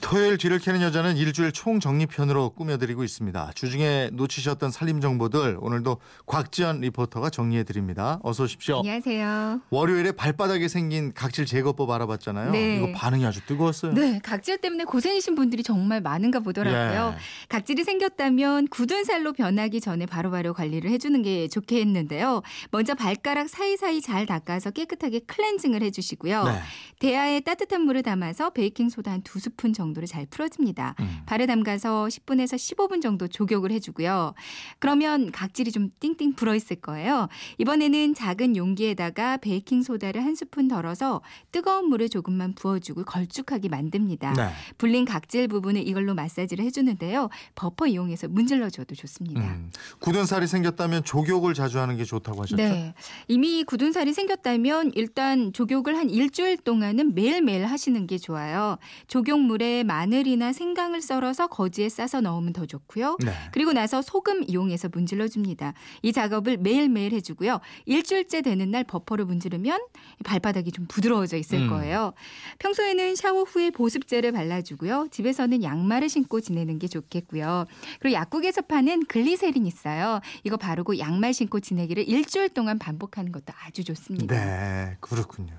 토요일 뒤를 캐는 여자는 일주일 총정리편으로 꾸며드리고 있습니다. 주중에 놓치셨던 살림 정보들 오늘도 곽지연 리포터가 정리해드립니다. 어서 오십시오. 안녕하세요. 월요일에 발바닥에 생긴 각질 제거법 알아봤잖아요. 네. 이거 반응이 아주 뜨거웠어요. 네, 각질 때문에 고생이신 분들이 정말 많은가 보더라고요. 예. 각질이 생겼다면 굳은 살로 변하기 전에 바로바로 관리를 해주는 게 좋겠는데요. 먼저 발가락 사이사이 잘 닦아서 깨끗하게 클렌징을 해주시고요. 네. 대야에 따뜻한 물을 담아서 베이킹 소다 한 두 스푼 정도 를잘 풀어줍니다. 음. 발에 담가서 10분에서 15분 정도 족욕을 해주고요. 그러면 각질이 좀 띵띵 불어 있을 거예요. 이번에는 작은 용기에다가 베이킹 소다를 한 스푼 덜어서 뜨거운 물을 조금만 부어주고 걸쭉하게 만듭니다. 네. 불린 각질 부분을 이걸로 마사지를 해주는데요. 버퍼 이용해서 문질러줘도 좋습니다. 음. 굳은 살이 생겼다면 조격을 자주 하는 게 좋다고 하셨죠? 네. 이미 굳은 살이 생겼다면 일단 조격을 한 일주일 동안은 매일매일 하시는 게 좋아요. 조격물에 마늘이나 생강을 썰어서 거지에 싸서 넣으면 더 좋고요. 네. 그리고 나서 소금 이용해서 문질러 줍니다. 이 작업을 매일매일 해 주고요. 일주일째 되는 날 버퍼를 문지르면 발바닥이 좀 부드러워져 있을 음. 거예요. 평소에는 샤워 후에 보습제를 발라 주고요. 집에서는 양말을 신고 지내는 게 좋겠고요. 그리고 약국에서 파는 글리세린 있어요. 이거 바르고 양말 신고 지내기를 일주일 동안 반복하는 것도 아주 좋습니다. 네, 그렇군요.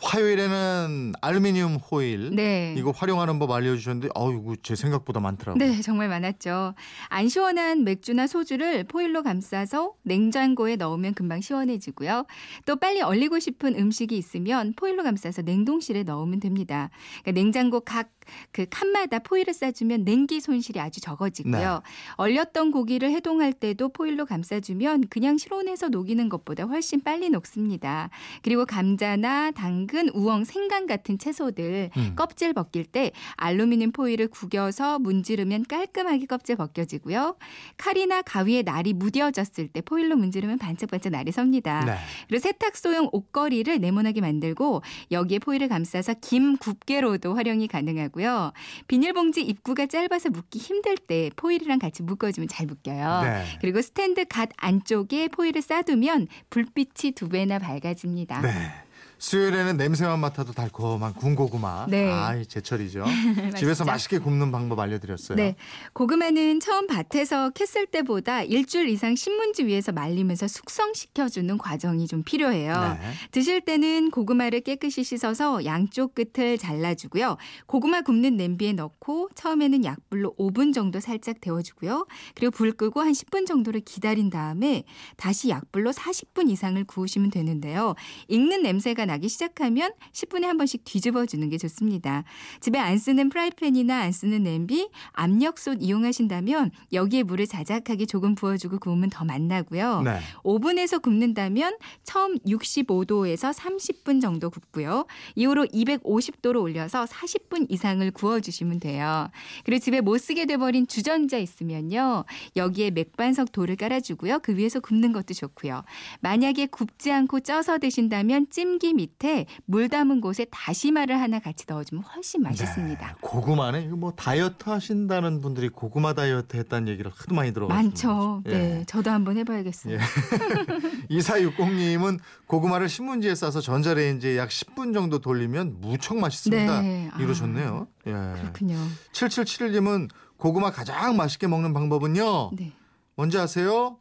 화요일에는 알루미늄 호일 네. 이거 활용하는 법 알려주셨는데 어이구 제 생각보다 많더라고요. 네, 정말 많았죠. 안 시원한 맥주나 소주를 포일로 감싸서 냉장고에 넣으면 금방 시원해지고요. 또 빨리 얼리고 싶은 음식이 있으면 포일로 감싸서 냉동실에 넣으면 됩니다. 그러니까 냉장고 각 그 칸마다 포일을 싸주면 냉기 손실이 아주 적어지고요. 얼렸던 고기를 해동할 때도 포일로 감싸주면 그냥 실온에서 녹이는 것보다 훨씬 빨리 녹습니다. 그리고 감자나 당근, 우엉, 생강 같은 채소들 음. 껍질 벗길 때 알루미늄 포일을 구겨서 문지르면 깔끔하게 껍질 벗겨지고요. 칼이나 가위에 날이 무뎌졌을 때 포일로 문지르면 반짝반짝 날이 섭니다. 네. 그리고 세탁소용 옷걸이를 네모나게 만들고 여기에 포일을 감싸서 김 굽개로도 활용이 가능하고요. 비닐봉지 입구가 짧아서 묶기 힘들 때 포일이랑 같이 묶어주면 잘 묶여요. 네. 그리고 스탠드 갓 안쪽에 포일을 싸두면 불빛이 두 배나 밝아집니다. 네. 수요일에는 냄새만 맡아도 달콤한 군고구마. 네. 아, 제철이죠. 집에서? 맛있게 굽는 방법 알려드렸어요. 네. 고구마는 처음 밭에서 캤을 때보다 일주일 이상 신문지 위에서 말리면서 숙성시켜주는 과정이 좀 필요해요. 네. 드실 때는 고구마를 깨끗이 씻어서 양쪽 끝을 잘라주고요. 고구마 굽는 냄비에 넣고 처음에는 약불로 5분 정도 살짝 데워주고요. 그리고 불 끄고 한 10분 정도를 기다린 다음에 다시 약불로 40분 이상을 구우시면 되는데요. 익는 냄새가 나기 시작하면 10분에 한 번씩 뒤집어 주는 게 좋습니다. 집에 안 쓰는 프라이팬이나 안 쓰는 냄비, 압력솥 이용하신다면 여기에 물을 자작하게 조금 부어주고 구우면 더 맛나고요. 네. 오븐에서 굽는다면 처음 65도에서 30분 정도 굽고요. 이후로 250도로 올려서 40분 이상을 구워주시면 돼요. 그리고 집에 못 쓰게 돼버린 주전자 있으면요. 여기에 맥반석 돌을 깔아주고요. 그 위에서 굽는 것도 좋고요. 만약에 굽지 않고 쪄서 드신다면 찜기 밑에 물 담은 곳에 다시마를 하나 같이 넣어주면 훨씬 맛있습니다. 네. 고구마는 뭐 다이어트 하신다는 분들이 고구마 다이어트 했다는 얘기를 하도 많이 들어가지고. 많죠. 네, 저도 한번 해봐야겠어요. 예. 2460님은 고구마를 신문지에 싸서 전자레인지에 약 10분 정도 돌리면 무척 맛있습니다. 네. 아. 이러셨네요. 예. 그렇군요. 7771님은 고구마 가장 맛있게 먹는 방법은요. 네. 뭔지 아세요?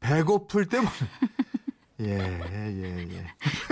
배고플 때 먹는. 예, 예, 예.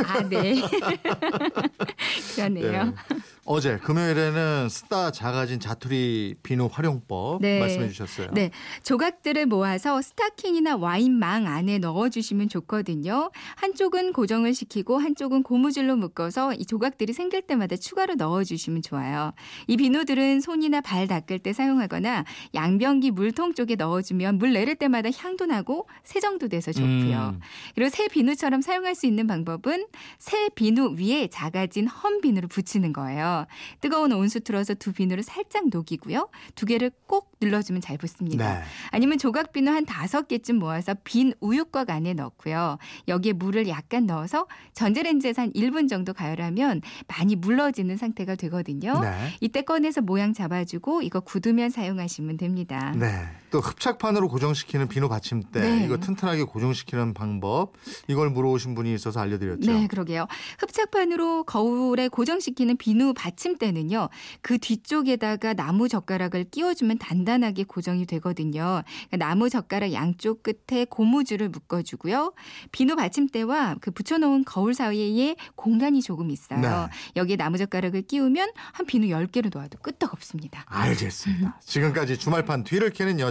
아, 네. 그러네요. 예. 어제 금요일에는 쓰다 작아진 자투리 비누 활용법 네. 말씀해 주셨어요. 네, 조각들을 모아서 스타킹이나 와인망 안에 넣어 주시면 좋거든요. 한쪽은 고정을 시키고 한쪽은 고무줄로 묶어서 이 조각들이 생길 때마다 추가로 넣어 주시면 좋아요. 이 비누들은 손이나 발 닦을 때 사용하거나 양변기 물통 쪽에 넣어 주면 물 내릴 때마다 향도 나고 세정도 돼서 좋고요. 음. 그리고 새 비누처럼 사용할 수 있는 방법은 새 비누 위에 작아진 험 비누를 붙이는 거예요. 뜨거운 온수 틀어서 두 비누를 살짝 녹이고요. 두 개를 꼭 눌러주면 잘 붙습니다. 네. 아니면 조각 비누 한 다섯 개쯤 모아서 빈 우유곽 안에 넣고요. 여기에 물을 약간 넣어서 전자레인지에서 한 1분 정도 가열하면 많이 물러지는 상태가 되거든요. 네. 이때 꺼내서 모양 잡아주고 이거 굳으면 사용하시면 됩니다. 네. 또 흡착판으로 고정시키는 비누 받침대 네. 이거 튼튼하게 고정시키는 방법 이걸 물어오신 분이 있어서 알려드렸죠. 네, 그러게요. 흡착판으로 거울에 고정시키는 비누 받침대는요. 그 뒤쪽에다가 나무 젓가락을 끼워주면 단단하게 고정이 되거든요. 그러니까 나무 젓가락 양쪽 끝에 고무줄을 묶어주고요. 비누 받침대와 그 붙여놓은 거울 사이에 공간이 조금 있어요. 네. 여기에 나무 젓가락을 끼우면 한 비누 10개를 놓아도 끄떡 없습니다. 알겠습니다. 지금까지 주말판 뒤를 캐는 여